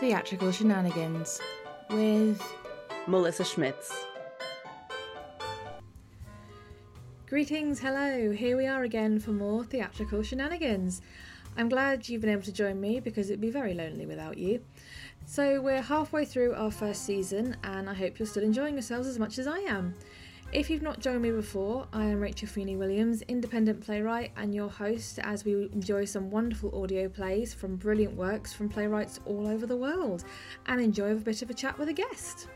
Theatrical Shenanigans with Melissa Schmitz. Greetings, hello. Here we are again for more theatrical shenanigans. I'm glad you've been able to join me because it'd be very lonely without you. So, we're halfway through our first season, and I hope you're still enjoying yourselves as much as I am. If you've not joined me before, I am Rachel Feeney Williams, independent playwright and your host as we enjoy some wonderful audio plays from brilliant works from playwrights all over the world and enjoy a bit of a chat with a guest.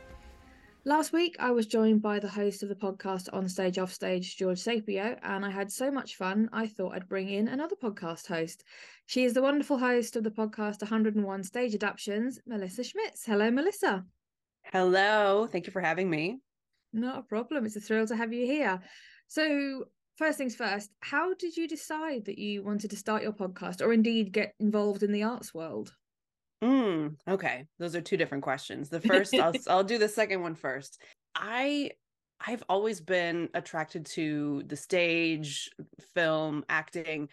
Last week, I was joined by the host of the podcast On Stage Off Stage, George Sapio, and I had so much fun, I thought I'd bring in another podcast host. She is the wonderful host of the podcast 101 Stage Adaptations, Melissa Schmitz. Hello, Melissa. Hello. Thank you for having me. Not a problem. It's a thrill to have you here. So, first things first, how did you decide that you wanted to start your podcast or indeed get involved in the arts world? Mm, okay, those are two different questions. The first, I'll I'll do the second one first. I I've always been attracted to the stage, film, acting,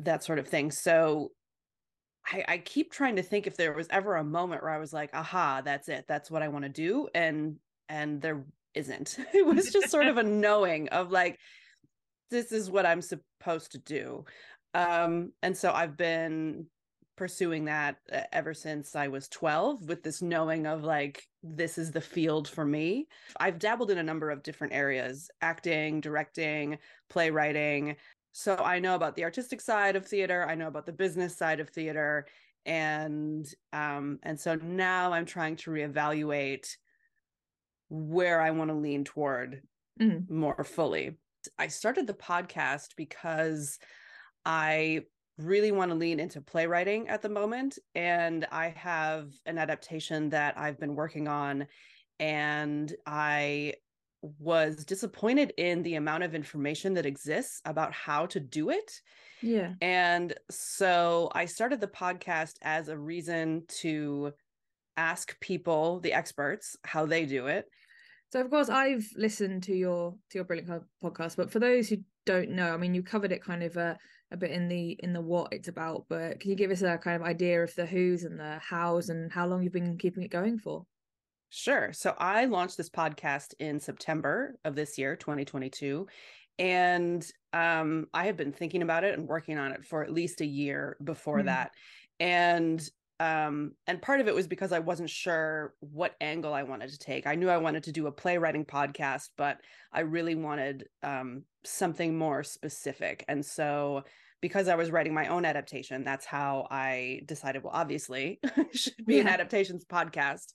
that sort of thing. So I, I keep trying to think if there was ever a moment where I was like, aha, that's it. That's what I want to do. And and there isn't. It was just sort of a knowing of like, this is what I'm supposed to do. Um, and so I've been pursuing that uh, ever since I was 12 with this knowing of like, this is the field for me. I've dabbled in a number of different areas acting, directing, playwriting. So I know about the artistic side of theater, I know about the business side of theater. And um, and so now I'm trying to reevaluate where I want to lean toward mm. more fully. I started the podcast because I really want to lean into playwriting at the moment. And I have an adaptation that I've been working on. And I was disappointed in the amount of information that exists about how to do it. Yeah. And so I started the podcast as a reason to ask people, the experts, how they do it. So of course I've listened to your to your brilliant podcast, but for those who don't know, I mean you covered it kind of a, a bit in the in the what it's about, but can you give us a kind of idea of the who's and the hows and how long you've been keeping it going for? Sure. So I launched this podcast in September of this year, 2022. And um, I have been thinking about it and working on it for at least a year before mm. that. And um and part of it was because i wasn't sure what angle i wanted to take. I knew i wanted to do a playwriting podcast but i really wanted um something more specific. And so because i was writing my own adaptation that's how i decided well obviously should be yeah. an adaptations podcast.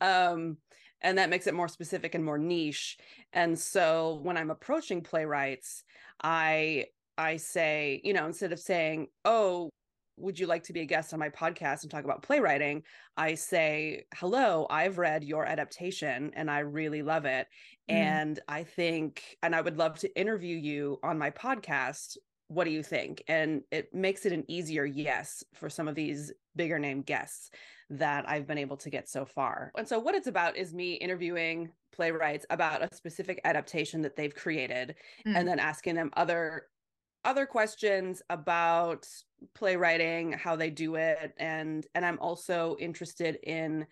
Um and that makes it more specific and more niche. And so when i'm approaching playwrights i I say, you know, instead of saying, oh, would you like to be a guest on my podcast and talk about playwriting? I say, hello, I've read your adaptation and I really love it. Mm. And I think, and I would love to interview you on my podcast. What do you think? And it makes it an easier yes for some of these bigger name guests that I've been able to get so far. And so, what it's about is me interviewing playwrights about a specific adaptation that they've created mm. and then asking them other other questions about playwriting how they do it and and i'm also interested in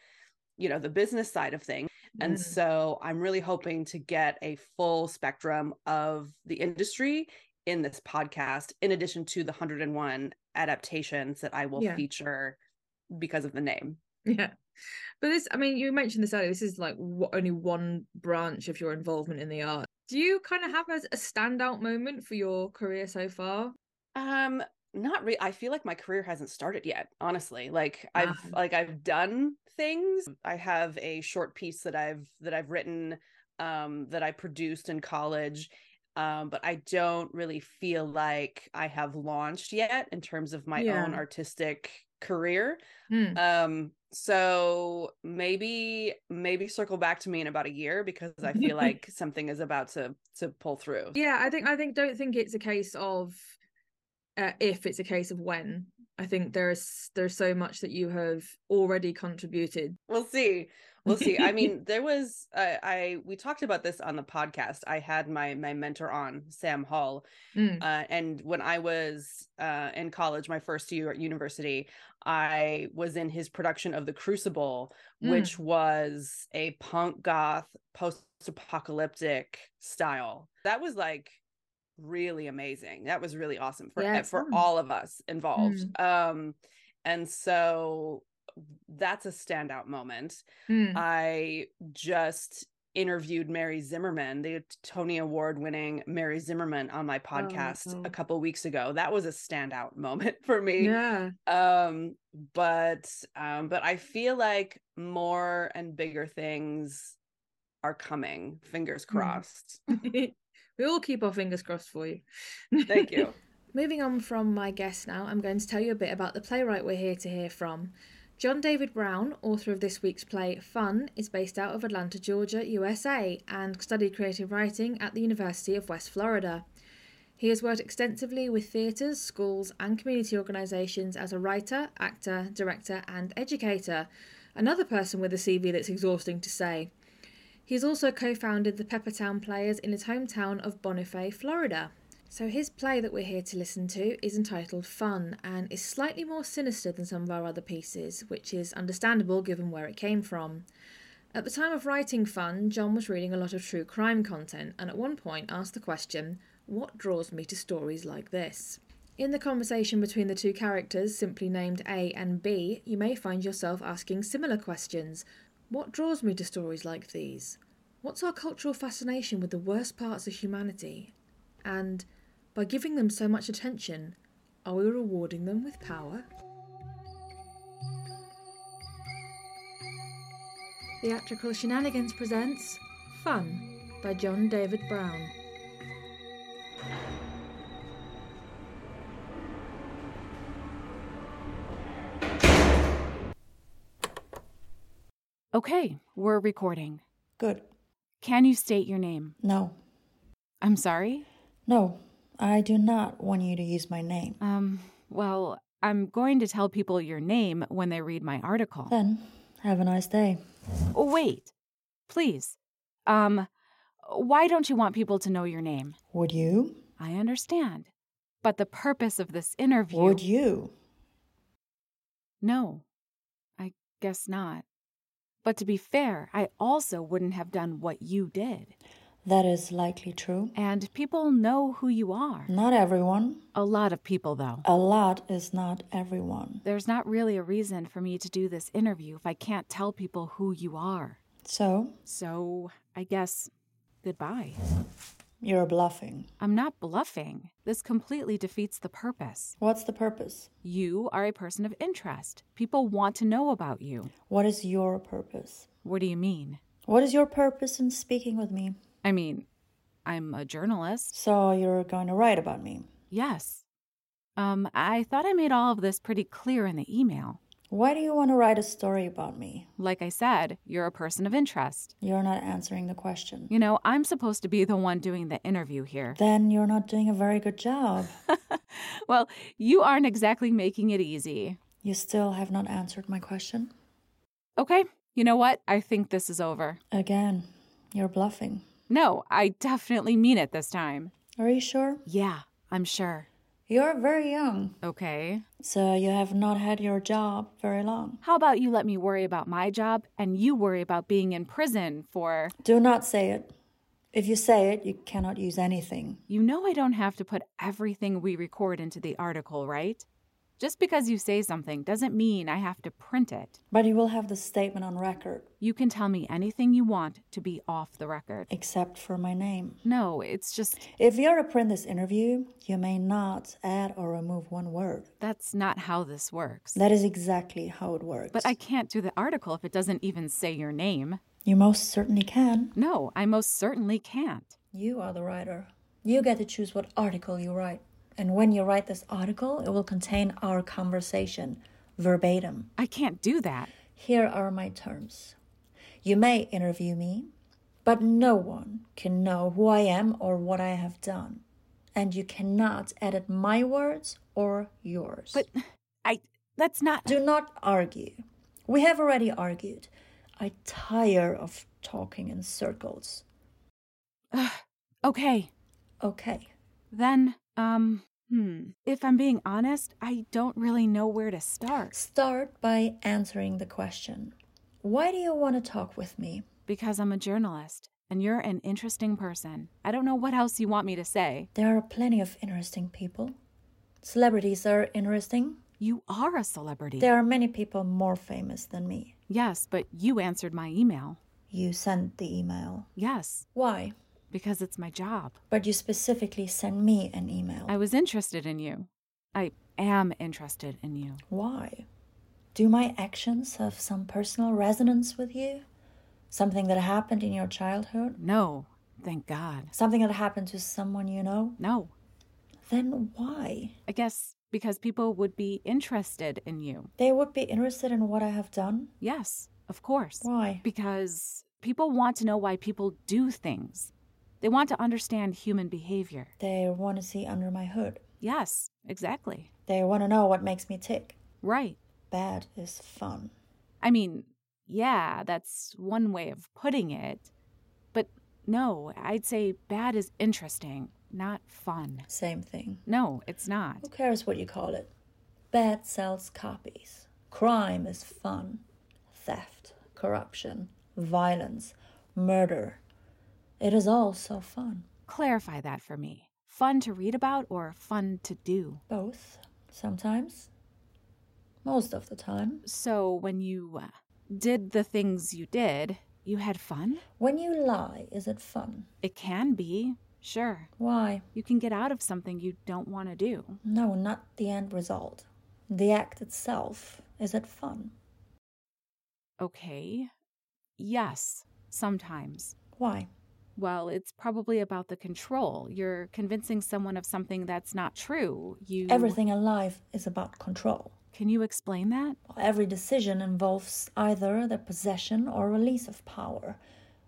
you know the business side of things mm. and so i'm really hoping to get a full spectrum of the industry in this podcast in addition to the 101 adaptations that i will yeah. feature because of the name yeah but this i mean you mentioned this earlier this is like only one branch of your involvement in the art do you kind of have a, a standout moment for your career so far um not really i feel like my career hasn't started yet honestly like i've uh-huh. like i've done things i have a short piece that i've that i've written um that i produced in college um but i don't really feel like i have launched yet in terms of my yeah. own artistic career hmm. um so maybe maybe circle back to me in about a year because i feel like something is about to to pull through yeah i think i think don't think it's a case of uh, if it's a case of when I think there's there's so much that you have already contributed. We'll see. We'll see. I mean, there was uh, I we talked about this on the podcast. I had my my mentor on Sam Hall, mm. uh, and when I was uh, in college, my first year at university, I was in his production of The Crucible, mm. which was a punk goth post apocalyptic style. That was like really amazing. That was really awesome for yeah, for all of us involved. Mm. Um and so that's a standout moment. Mm. I just interviewed Mary Zimmerman, the Tony Award winning Mary Zimmerman on my oh, podcast oh, a couple weeks ago. That was a standout moment for me. Yeah. Um but um but I feel like more and bigger things are coming. Fingers hmm. crossed. we will keep our fingers crossed for you. Thank you. Moving on from my guest now, I'm going to tell you a bit about the playwright we're here to hear from. John David Brown, author of this week's play Fun, is based out of Atlanta, Georgia, USA, and studied creative writing at the University of West Florida. He has worked extensively with theatres, schools, and community organisations as a writer, actor, director, and educator. Another person with a CV that's exhausting to say. He's also co founded the Peppertown Players in his hometown of Bonifay, Florida. So, his play that we're here to listen to is entitled Fun and is slightly more sinister than some of our other pieces, which is understandable given where it came from. At the time of writing Fun, John was reading a lot of true crime content and at one point asked the question, What draws me to stories like this? In the conversation between the two characters, simply named A and B, you may find yourself asking similar questions, what draws me to stories like these? What's our cultural fascination with the worst parts of humanity? And by giving them so much attention, are we rewarding them with power? Theatrical Shenanigans presents Fun by John David Brown. Okay, we're recording. Good. Can you state your name? No. I'm sorry? No, I do not want you to use my name. Um, well, I'm going to tell people your name when they read my article. Then, have a nice day. Oh, wait. Please. Um, why don't you want people to know your name? Would you? I understand. But the purpose of this interview. Would you? No, I guess not. But to be fair, I also wouldn't have done what you did. That is likely true. And people know who you are. Not everyone. A lot of people, though. A lot is not everyone. There's not really a reason for me to do this interview if I can't tell people who you are. So? So, I guess goodbye. You're bluffing. I'm not bluffing. This completely defeats the purpose. What's the purpose? You are a person of interest. People want to know about you. What is your purpose? What do you mean? What is your purpose in speaking with me? I mean, I'm a journalist. So you're going to write about me? Yes. Um, I thought I made all of this pretty clear in the email. Why do you want to write a story about me? Like I said, you're a person of interest. You're not answering the question. You know, I'm supposed to be the one doing the interview here. Then you're not doing a very good job. well, you aren't exactly making it easy. You still have not answered my question? Okay, you know what? I think this is over. Again, you're bluffing. No, I definitely mean it this time. Are you sure? Yeah, I'm sure. You're very young. Okay. So you have not had your job very long. How about you let me worry about my job and you worry about being in prison for. Do not say it. If you say it, you cannot use anything. You know I don't have to put everything we record into the article, right? Just because you say something doesn't mean I have to print it. But you will have the statement on record. You can tell me anything you want to be off the record. Except for my name. No, it's just. If you're to print this interview, you may not add or remove one word. That's not how this works. That is exactly how it works. But I can't do the article if it doesn't even say your name. You most certainly can. No, I most certainly can't. You are the writer. You get to choose what article you write. And when you write this article, it will contain our conversation verbatim. I can't do that. Here are my terms. You may interview me, but no one can know who I am or what I have done. And you cannot edit my words or yours. But I. That's not. Do not argue. We have already argued. I tire of talking in circles. okay. Okay. Then, um, hmm. If I'm being honest, I don't really know where to start. Start by answering the question Why do you want to talk with me? Because I'm a journalist and you're an interesting person. I don't know what else you want me to say. There are plenty of interesting people. Celebrities are interesting. You are a celebrity. There are many people more famous than me. Yes, but you answered my email. You sent the email. Yes, Why? Because it's my job. But you specifically sent me an email. I was interested in you. I am interested in you. Why? Do my actions have some personal resonance with you? Something that happened in your childhood? No, thank God. Something that happened to someone you know? No, Then why? I guess because people would be interested in you. They would be interested in what I have done? Yes, of course. Why? Because people want to know why people do things. They want to understand human behavior. They want to see under my hood. Yes, exactly. They want to know what makes me tick. Right. Bad is fun. I mean, yeah, that's one way of putting it. But no, I'd say bad is interesting, not fun. Same thing. No, it's not. Who cares what you call it? Bad sells copies. Crime is fun. Theft, corruption, violence, murder. It is all so fun. Clarify that for me. Fun to read about or fun to do? Both, sometimes. Most of the time. So when you uh, did the things you did, you had fun? When you lie, is it fun? It can be, sure. Why? You can get out of something you don't want to do. No, not the end result. The act itself. Is it fun? Okay. Yes, sometimes. Why? Well, it's probably about the control. You're convincing someone of something that's not true. You Everything in life is about control. Can you explain that? Every decision involves either the possession or release of power.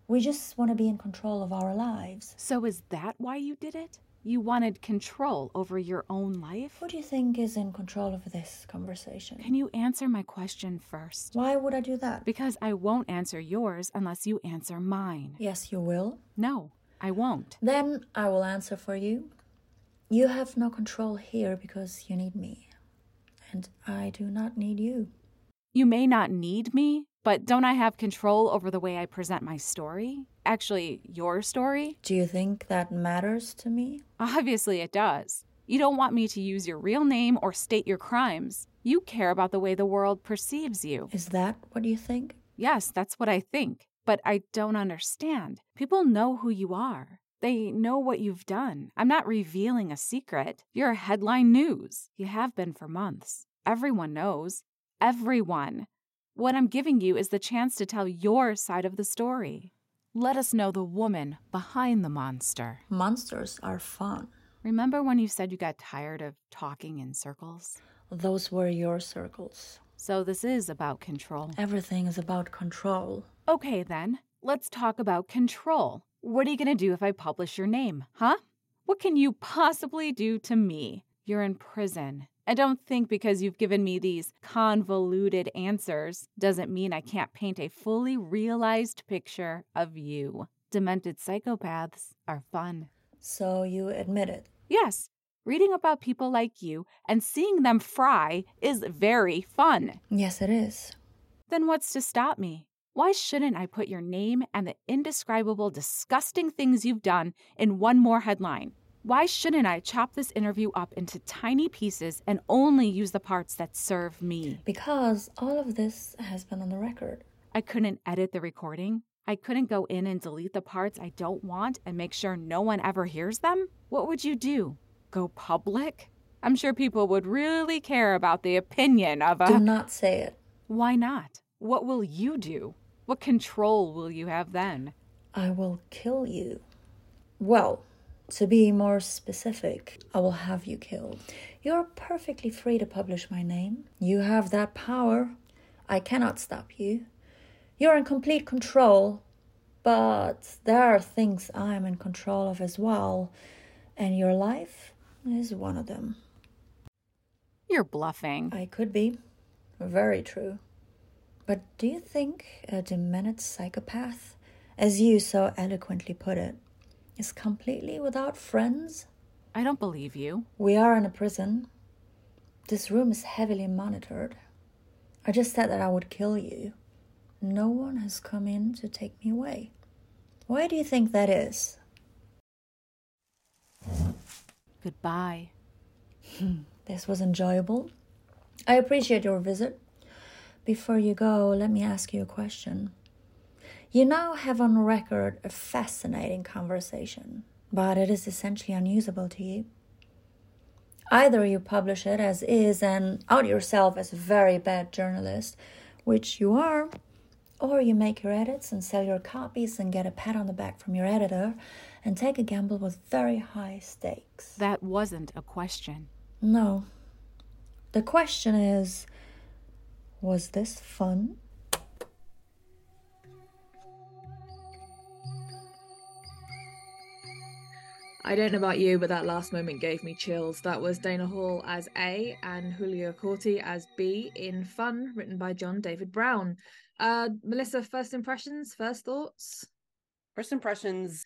We just want to be in control of our lives. So is that why you did it? You wanted control over your own life? Who do you think is in control of this conversation? Can you answer my question first? Why would I do that? Because I won't answer yours unless you answer mine. Yes, you will. No, I won't. Then I will answer for you. You have no control here because you need me. And I do not need you. You may not need me, but don't I have control over the way I present my story? Actually, your story? Do you think that matters to me? Obviously, it does. You don't want me to use your real name or state your crimes. You care about the way the world perceives you. Is that what you think? Yes, that's what I think. But I don't understand. People know who you are. They know what you've done. I'm not revealing a secret. You're headline news. You have been for months. Everyone knows. Everyone. What I'm giving you is the chance to tell your side of the story. Let us know the woman behind the monster. Monsters are fun. Remember when you said you got tired of talking in circles? Those were your circles. So this is about control. Everything is about control. Okay, then, let's talk about control. What are you going to do if I publish your name, huh? What can you possibly do to me? You're in prison. I don't think because you've given me these convoluted answers doesn't mean I can't paint a fully realized picture of you. Demented psychopaths are fun. So you admit it. Yes, reading about people like you and seeing them fry is very fun. Yes, it is. Then what's to stop me? Why shouldn't I put your name and the indescribable, disgusting things you've done in one more headline? Why shouldn't I chop this interview up into tiny pieces and only use the parts that serve me? Because all of this has been on the record. I couldn't edit the recording. I couldn't go in and delete the parts I don't want and make sure no one ever hears them. What would you do? Go public? I'm sure people would really care about the opinion of a. Do not say it. Why not? What will you do? What control will you have then? I will kill you. Well, to be more specific, I will have you killed. You're perfectly free to publish my name. You have that power. I cannot stop you. You're in complete control. But there are things I'm in control of as well. And your life is one of them. You're bluffing. I could be. Very true. But do you think a demented psychopath, as you so eloquently put it, is completely without friends? I don't believe you. We are in a prison. This room is heavily monitored. I just said that I would kill you. No one has come in to take me away. Why do you think that is? Goodbye. This was enjoyable. I appreciate your visit. Before you go, let me ask you a question. You now have on record a fascinating conversation, but it is essentially unusable to you. Either you publish it as is and out yourself as a very bad journalist, which you are, or you make your edits and sell your copies and get a pat on the back from your editor and take a gamble with very high stakes. That wasn't a question. No. The question is was this fun? I don't know about you, but that last moment gave me chills. That was Dana Hall as A and Hülya Corty as B in Fun, written by John David Brown. Uh, Melissa, first impressions, first thoughts? First impressions,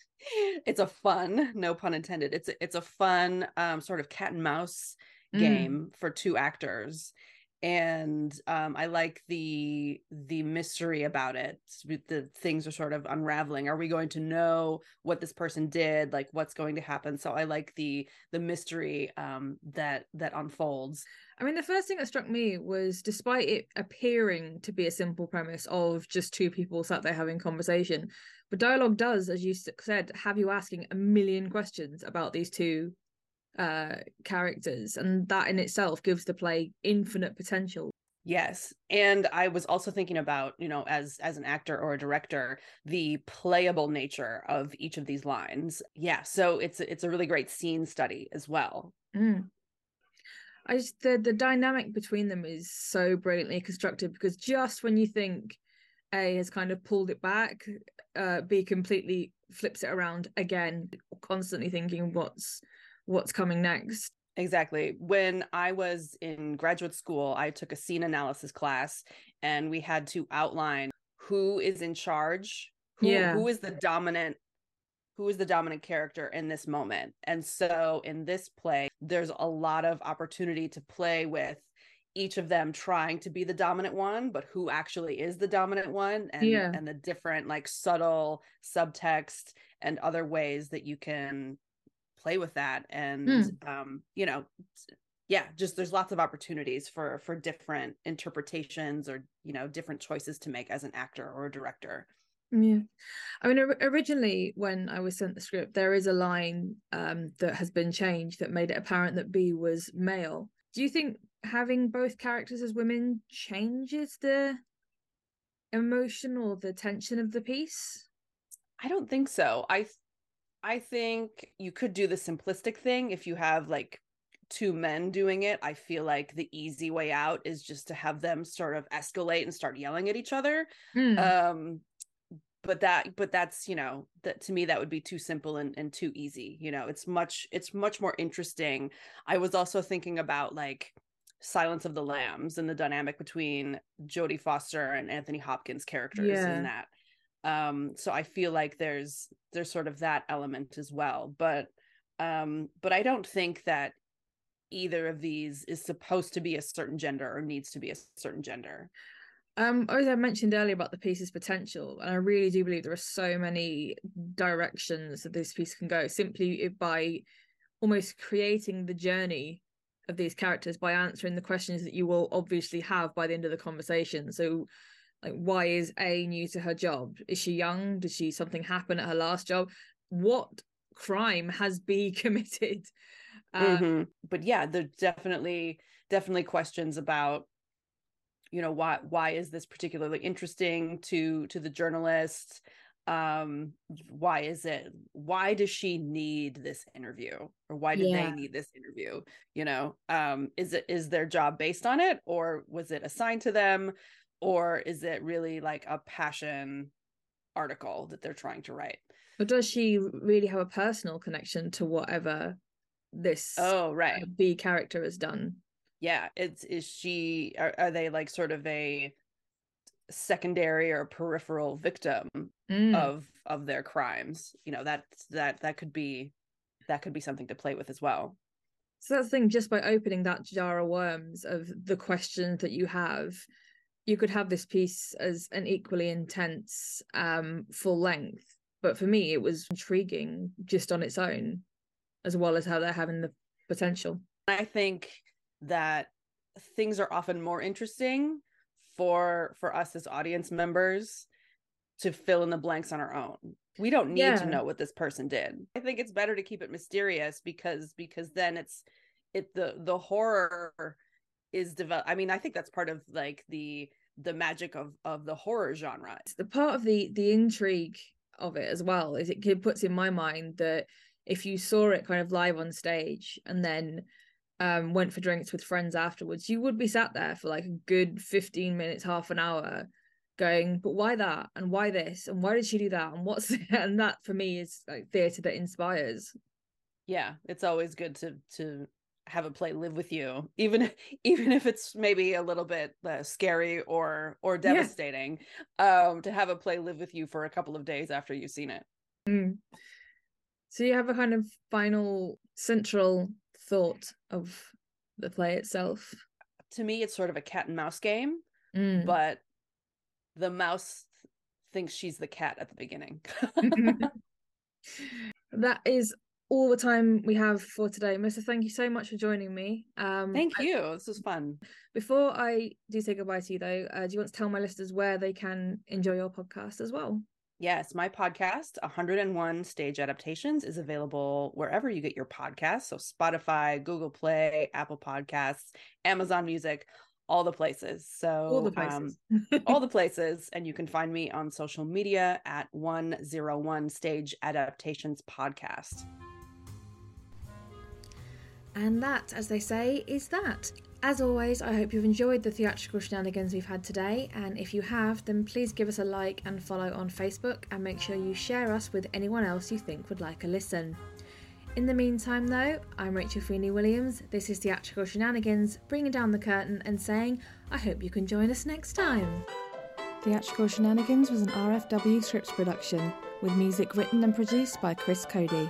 it's a fun, no pun intended. It's a, it's a fun um, sort of cat and mouse Mm. game for two actors and um, I like the the mystery about it. The things are sort of unraveling. Are we going to know what this person did? Like what's going to happen? So I like the the mystery um, that that unfolds. I mean, the first thing that struck me was, despite it appearing to be a simple premise of just two people sat there having conversation, but dialogue does, as you said, have you asking a million questions about these two uh characters and that in itself gives the play infinite potential. Yes and i was also thinking about you know as as an actor or a director the playable nature of each of these lines. Yeah so it's it's a really great scene study as well. Mm. i just the the dynamic between them is so brilliantly constructed because just when you think a has kind of pulled it back uh b completely flips it around again constantly thinking what's what's coming next. Exactly. When I was in graduate school, I took a scene analysis class and we had to outline who is in charge, who, yeah. who is the dominant who is the dominant character in this moment. And so in this play, there's a lot of opportunity to play with each of them trying to be the dominant one, but who actually is the dominant one and yeah. and the different like subtle subtext and other ways that you can play with that and mm. um you know yeah just there's lots of opportunities for for different interpretations or you know different choices to make as an actor or a director. Yeah. I mean originally when i was sent the script there is a line um that has been changed that made it apparent that b was male. Do you think having both characters as women changes the emotion or the tension of the piece? I don't think so. I I think you could do the simplistic thing if you have like two men doing it. I feel like the easy way out is just to have them sort of escalate and start yelling at each other. Mm. Um but that but that's you know that to me that would be too simple and, and too easy you know it's much it's much more interesting i was also thinking about like silence of the lambs and the dynamic between jodie foster and anthony hopkins characters yeah. in that um so i feel like there's there's sort of that element as well but um but i don't think that either of these is supposed to be a certain gender or needs to be a certain gender. Um as i mentioned earlier about the piece's potential and i really do believe there are so many directions that this piece can go simply by almost creating the journey of these characters by answering the questions that you will obviously have by the end of the conversation. So like why is a new to her job? Is she young? Did she something happen at her last job? What crime has b committed? Uh, mm-hmm. but yeah there's definitely definitely questions about you know why why is this particularly interesting to to the journalist? Um why is it why does she need this interview? Or why do yeah. they need this interview? You know um is it is their job based on it? Or was it assigned to them or is it really like a passion article that they're trying to write or does she really have a personal connection to whatever this oh right uh, b character has done Yeah, it's is she are, are they like sort of a secondary or peripheral victim Mm. of of their crimes? You know, that that that could be that could be something to play with as well. So that's the thing, just by opening that jar of worms of the questions that you have, you could have this piece as an equally intense um full length. But for me it was intriguing just on its own, as well as how they're having the potential. I think that things are often more interesting for for us as audience members to fill in the blanks on our own. We don't need Yeah. to know what this person did. I think it's better to keep it mysterious because because then it's it the the horror is develop I mean, I think that's part of like the the magic of of the horror genre. the part of the the intrigue of it as well is it puts in my mind that if you saw it kind of live on stage and then um went for drinks with friends afterwards you would be sat there for like a good 15 minutes half an hour going but why that? And why this? And why did she do that? And what's and that for me is like theater that inspires. Yeah, it's always good to to have a play live with you even even if it's maybe a little bit uh, scary or or Yeah. devastating um to have a play live with you for a couple of days after you've seen it Mm. so you have a kind of final central thought of the play itself to me it's sort of a cat and mouse game Mm. but the mouse thinks she's the cat at the beginning that is all the time we have for today. Melissa, thank you so much for joining me. Um, thank I- you this was fun before I do say goodbye to you, though, uh, do you want to tell my listeners where they can enjoy your podcast as well? yes my podcast 101 stage adaptations is available wherever you get your podcasts so spotify google play apple podcasts amazon music all the places so all the um, places. all the places and you can find me on social media at 101 stage adaptations podcast And that, as they say, is that. As always, I hope you've enjoyed the theatrical shenanigans we've had today, and if you have, then please give us a like and follow on Facebook, and make sure you share us with anyone else you think would like a listen. In the meantime, though, I'm Rachel Feeney Williams. This is Theatrical Shenanigans, bringing down the curtain and saying, I hope you can join us next time. Theatrical Shenanigans was an RFW Scripts production, with music written and produced by Chris Cody.